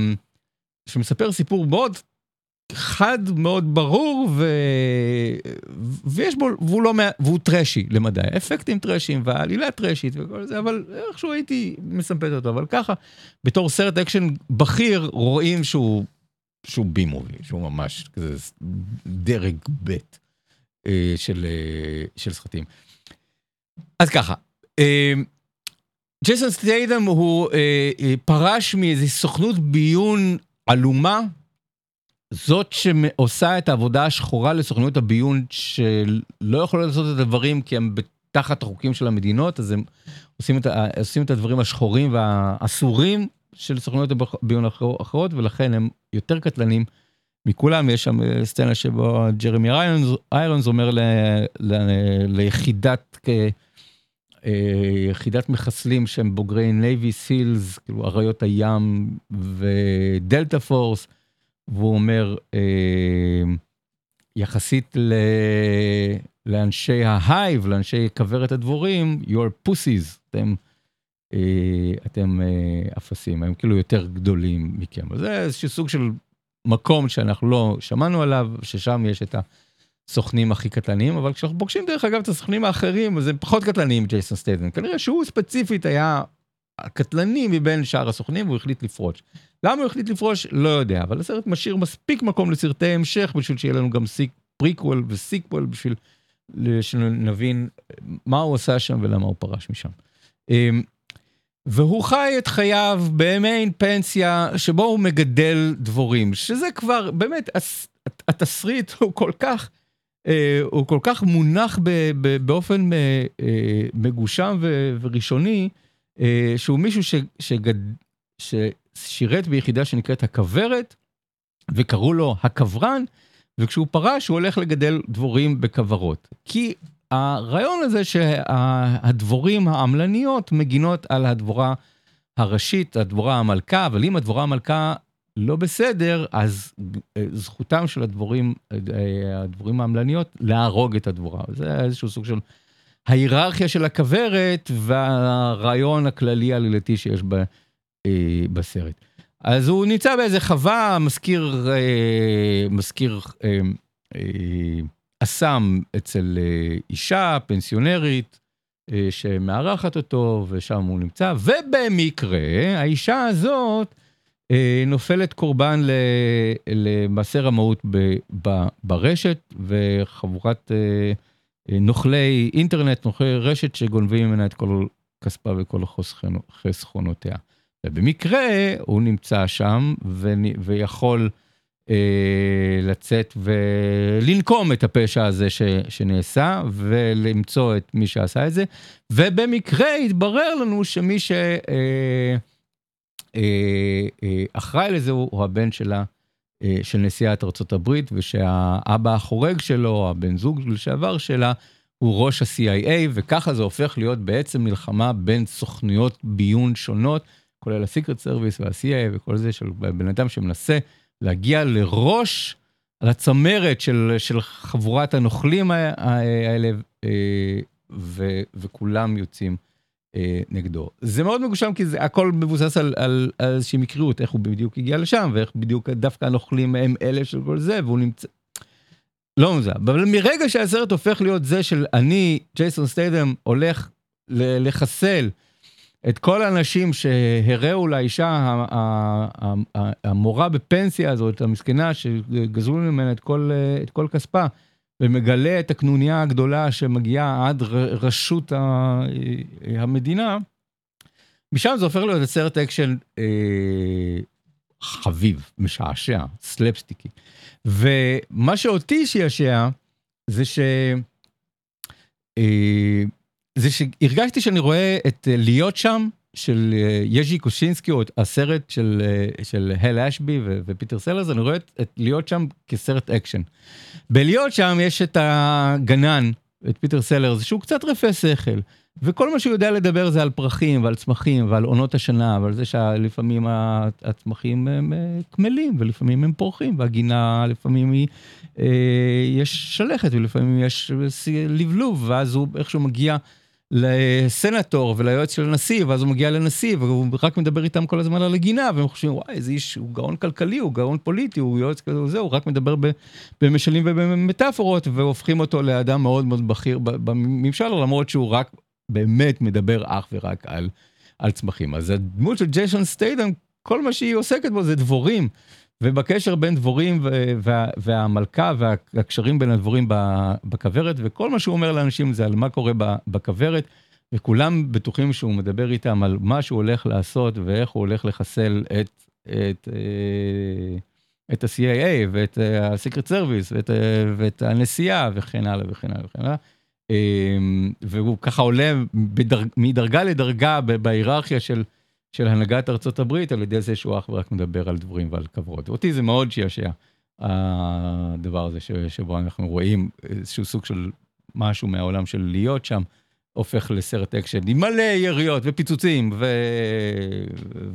שמספר סיפור מאוד חד, מאוד ברור, ו... ויש בו, והוא לא, והוא טראשי למדי, אפקטים טראשיים והעלילה טראשית וכל זה, אבל איכשהו הייתי מסמפט אותו, אבל ככה, בתור סרט אקשן בכיר, רואים שהוא, שהוא B movie, שהוא ממש כזה דרג ב' אה, של, אה, של סרטים. אז ככה, אה, ג'ייסון סטיידם הוא פרש מאיזו סוכנות ביון עלומה, זאת שעושה את העבודה השחורה לסוכנויות הביון שלא יכולות לעשות את הדברים כי הם תחת החוקים של המדינות, אז הם עושים את, עושים את הדברים השחורים והאסורים של סוכנויות הביון האחרות, ולכן הם יותר קטלנים מכולם. יש שם אה, סצנה שבו ג'רמי איירונס, איירונס אומר ל, ל, ליחידת, אה, אה, יחידת מחסלים שהם בוגרי Navy SEALs, כאילו אריות הים ו Delta Force, והוא אומר, אה, יחסית ל... לאנשי ה hive, לאנשי כוורת הדבורים, you're pussies, אתם, אה, אתם אה, אפסים, הם כאילו יותר גדולים מכם. אז זה איזשהו סוג של מקום שאנחנו לא שמענו עליו, ששם יש את הסוכנים הכי קטלניים, אבל כשאנחנו פוגשים דרך אגב את הסוכנים האחרים, אז הם פחות קטלניים מג'ייסון סטיידם. כנראה שהוא ספציפית היה הקטלני מבין שאר הסוכנים, והוא החליט לפרוש. למה הוא החליט לפרוש? לא יודע, אבל הסרט משאיר מספיק מקום לסרטי המשך בשביל שיהיה לנו גם סיק, prequel ו sequel בשביל שנבין מה הוא עשה שם ולמה הוא פרש משם. אמ, והוא חי את חייו במעין פנסיה שבו הוא מגדל דבורים, שזה כבר באמת, התסריט הוא כל כך, אה, הוא כל כך מונח באופן אה, אה, מגושם וראשוני, שהוא מישהו ש- שגד... ששירת ביחידה שנקראת הכוורת, וקראו לו הכוורן, וכשהוא פרש הוא הולך לגדל דבורים בכוורות. כי הרעיון הזה שהדבורים העמלניות מגינות על הדבורה הראשית, הדבורה המלכה, אבל אם הדבורה המלכה לא בסדר, אז אה, זכותם של הדבורים, אה, הדבורים העמלניות להרוג את הדבורה. זה איזשהו סוג של ההיררכיה של הכוורת והרעיון הכללי העלילתי שיש ב, אה, בסרט. אז הוא נמצא באיזה חווה, מזכיר, אה, מזכיר אה, אה, אסם אצל אה, אישה פנסיונרית אה, שמארחת אותו, ושם הוא נמצא, ובמקרה האישה הזאת אה, נופלת קורבן ל- למעשה רמאות ב- ב- ברשת, וחבורת אה, נוכלי אינטרנט, נוכלי רשת שגונבים ממנה את כל כספה וכל חסכונותיה. ובמקרה הוא נמצא שם ונ- ויכול אה, לצאת ולנקום את הפשע הזה ש, שנעשה ולמצוא את מי שעשה את זה. ובמקרה התברר לנו שמי שאחראי אה, אה, אחראי לזה הוא, הוא הבן שלה, אה, של נשיאת הברית, ושהאבא החורג שלו, הבן זוג לשעבר שלה, הוא ראש ה-CIA, וככה זה הופך להיות בעצם מלחמה בין סוכנויות ביון שונות. כולל הסיקרט סרוויס וה-CIA וכל זה של בן אדם שמנסה להגיע לראש, לצמרת של, של חבורת הנוכלים האלה, אה, ו, וכולם יוצאים אה, נגדו. זה מאוד מגושם כי זה הכל מבוסס על, על, על איזושהי מקריות, איך הוא בדיוק הגיע לשם, ואיך בדיוק דווקא הנוכלים הם אלה של כל זה, והוא נמצא... לא מוזר, אבל מרגע שהסרט הופך להיות זה של אני, ג'ייסון סטיידם, הולך לחסל את כל האנשים שהראו לאישה המורה בפנסיה הזאת, המסכנה, שגזרו ממנה את כל, את כל כספה, ומגלה את הקנוניה הגדולה שמגיעה עד ראשות ה- המדינה, משם זה הופך להיות סרט אקשן אה, חביב, משעשע, סלפסטיקי. ומה שאותי שעשע זה ש... אה, זה שהרגשתי שאני רואה את אה, להיות שם של אה, יז'י קושינסקי, או את הסרט של, אה, של הל אשבי ו- ופיטר סלרס, אני רואה את, את להיות שם כסרט אקשן. בלהיות שם יש את הגנן, את פיטר סלרס, שהוא קצת רפה שכל, וכל מה שהוא יודע לדבר זה על פרחים ועל צמחים ועל עונות השנה, ועל זה שלפעמים הצמחים הם אה, קמלים, ולפעמים הם פורחים, והגינה לפעמים היא, אה, יש שלכת, ולפעמים יש לבלוב, ואז הוא איכשהו מגיע לסנטור וליועץ של הנשיא, ואז הוא מגיע לנשיא, והוא רק מדבר איתם כל הזמן על הגינה, והם חושבים, וואי, איזה איש, הוא גאון כלכלי, הוא גאון פוליטי, הוא יועץ כזה וזהו, הוא רק מדבר במשלים ובמטאפורות, והופכים אותו לאדם מאוד מאוד בכיר בממשל, למרות שהוא רק באמת מדבר אך ורק על, על צמחים. אז הדמות של ג'יישון סטיידן, כל מה שהיא עוסקת בו זה דבורים. ובקשר בין דבורים וה- והמלכה והקשרים בין הדבורים בכוורת, וכל מה שהוא אומר לאנשים זה על מה קורה בכוורת, וכולם בטוחים שהוא מדבר איתם על מה שהוא הולך לעשות ואיך הוא הולך לחסל את, את, אה, את ה-CIA ואת ה-Secret Service ואת, אה, ואת הנשיאה וכן הלאה וכן הלאה וכן הלאה. אה, והוא ככה עולה בדרג, מדרגה לדרגה בהיררכיה של, של הנהגת ארצות הברית על ידי זה שהוא אך ורק מדבר על דבורים ועל כבוד. אותי זה מאוד שעשע, הדבר הזה שבו אנחנו רואים איזשהו סוג של משהו מהעולם של להיות שם, הופך לסרט אקשן עם מלא יריות ופיצוצים ו...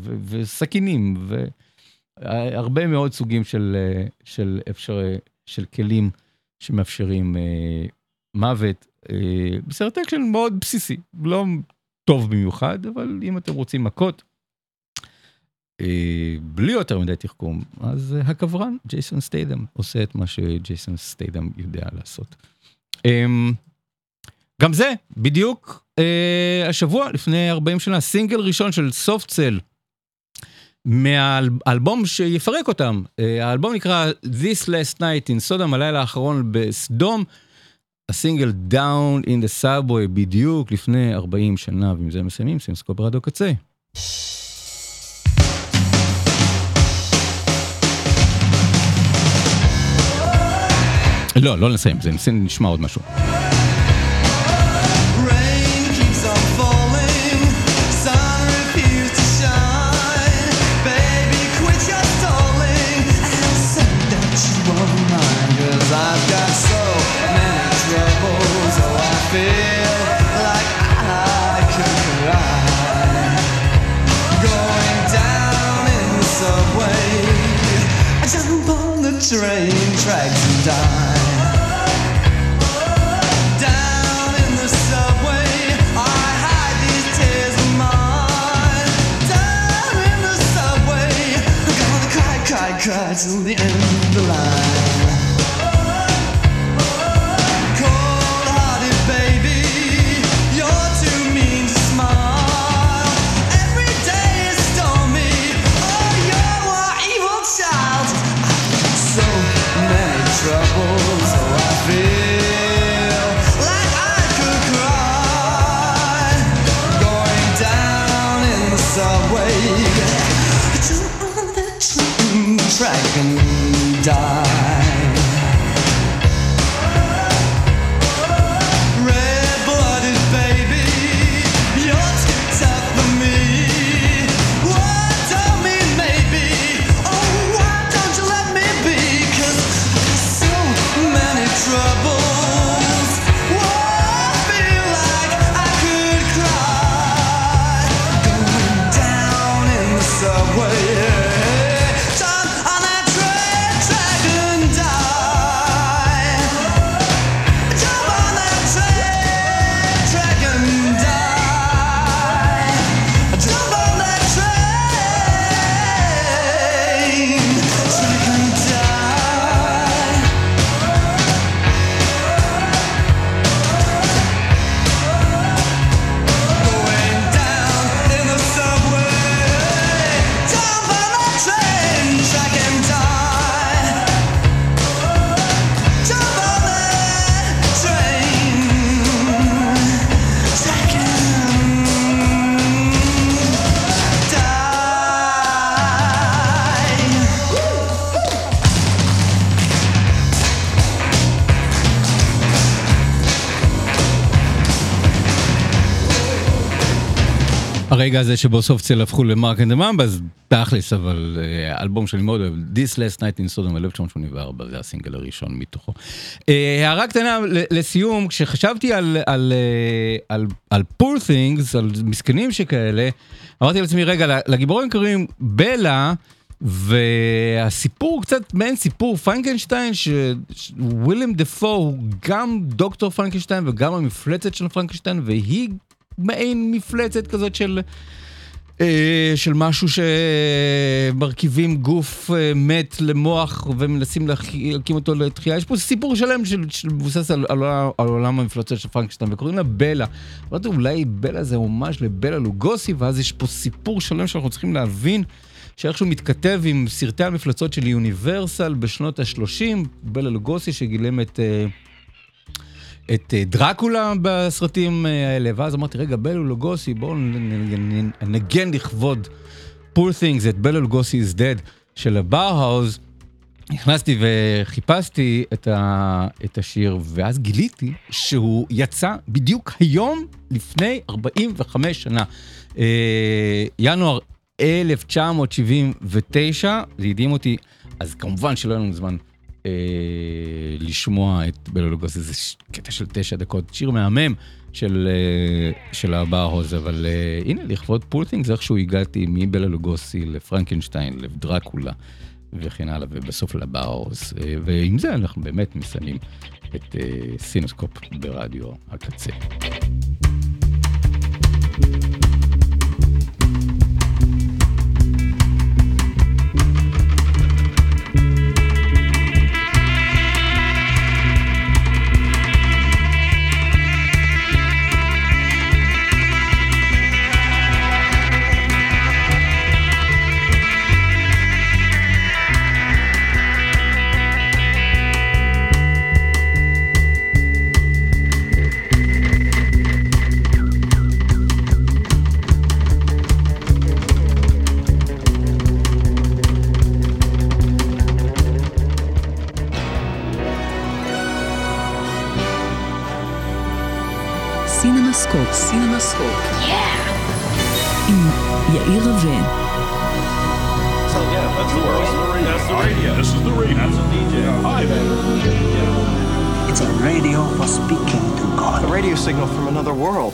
ו... וסכינים והרבה מאוד סוגים של, של, אפשר... של כלים שמאפשרים אה, מוות. אה, בסרט אקשן מאוד בסיסי, לא טוב במיוחד, אבל אם אתם רוצים מכות, בלי יותר מדי תחכום, אז אה, הכוורן, ג'ייסון סטיידם, עושה את מה שג'ייסון סטיידם יודע לעשות. אה, גם זה, בדיוק אה, השבוע, לפני 40 שנה, סינגל ראשון של Soft Cell, מהאלבום שיפרק אותם. אה, האלבום נקרא This Last Night in Sodom, הלילה האחרון בסדום. הסינגל Down in the Subway בדיוק לפני 40 שנה, ועם זה מסיימים, סימסקופ רדיו קצה. לא, לא נסיים, זה נשמע עוד משהו. Till the end הרגע הזה שבו Soft Cell הפכו ל Marc and the Mambas, תכלס, אבל אה, אלבום שאני מאוד אוהב, This Last Night in Sodom 1984, זה הסינגל הראשון מתוכו. אה, הערה קטנה לסיום, כשחשבתי על, על, אה, על, על poor things, על מסכנים שכאלה, אמרתי לעצמי, רגע, לגיבורים קוראים בלה, והסיפור קצת מעין סיפור פרנקנשטיין, שוויליאם דפו הוא גם דוקטור פרנקנשטיין וגם המפלצת של פרנקנשטיין, והיא מעין מפלצת כזאת של... אה, של משהו שמרכיבים גוף אה, מת למוח ומנסים להקים אותו לתחייה. יש פה סיפור שלם של- שמבוסס על, על, על עולם המפלצות של פרנקשטיין וקוראים לה בלה. אמרתי אולי בלה זה הומאז' לבלה לוגוסי ואז יש פה סיפור שלם שאנחנו צריכים להבין שאיכשהו מתכתב עם סרטי המפלצות של יוניברסל בשנות ה-30, בלה לוגוסי שגילם את... אה, את אה, דרקולה בסרטים אה, האלה, ואז אמרתי, רגע, בלה לוגוסי, בואו ננגן לכבוד poor things את בלה לוגוסי is dead של הבאו-האוז. נכנסתי וחיפשתי את, ה, את השיר, ואז גיליתי שהוא יצא בדיוק היום לפני 45 שנה. אה, ינואר 1979, זה הדהים אותי, אז כמובן שלא היה לנו זמן לשמוע את בלה לוגוסי, זה ש- קטע של תשע דקות, שיר מהמם של, אה, של הבאו-האוז, אבל אה, הנה, לכבוד poor things, זה איכשהו הגעתי מבלה לוגוסי לפרנקנשטיין, לדרקולה. וכן הלאה, ובסוף לבאוז. אה, ועם זה אנחנו באמת מסיימים את אה, סינמסקופ ברדיו הקצה. סינמסקופ, סינמסקופ. עם יאיר רווה. So yeah, that's the world. That's the radio. This is the radio. That's a DJ. Hi there. It's a radio for speaking to God. A radio signal from another world.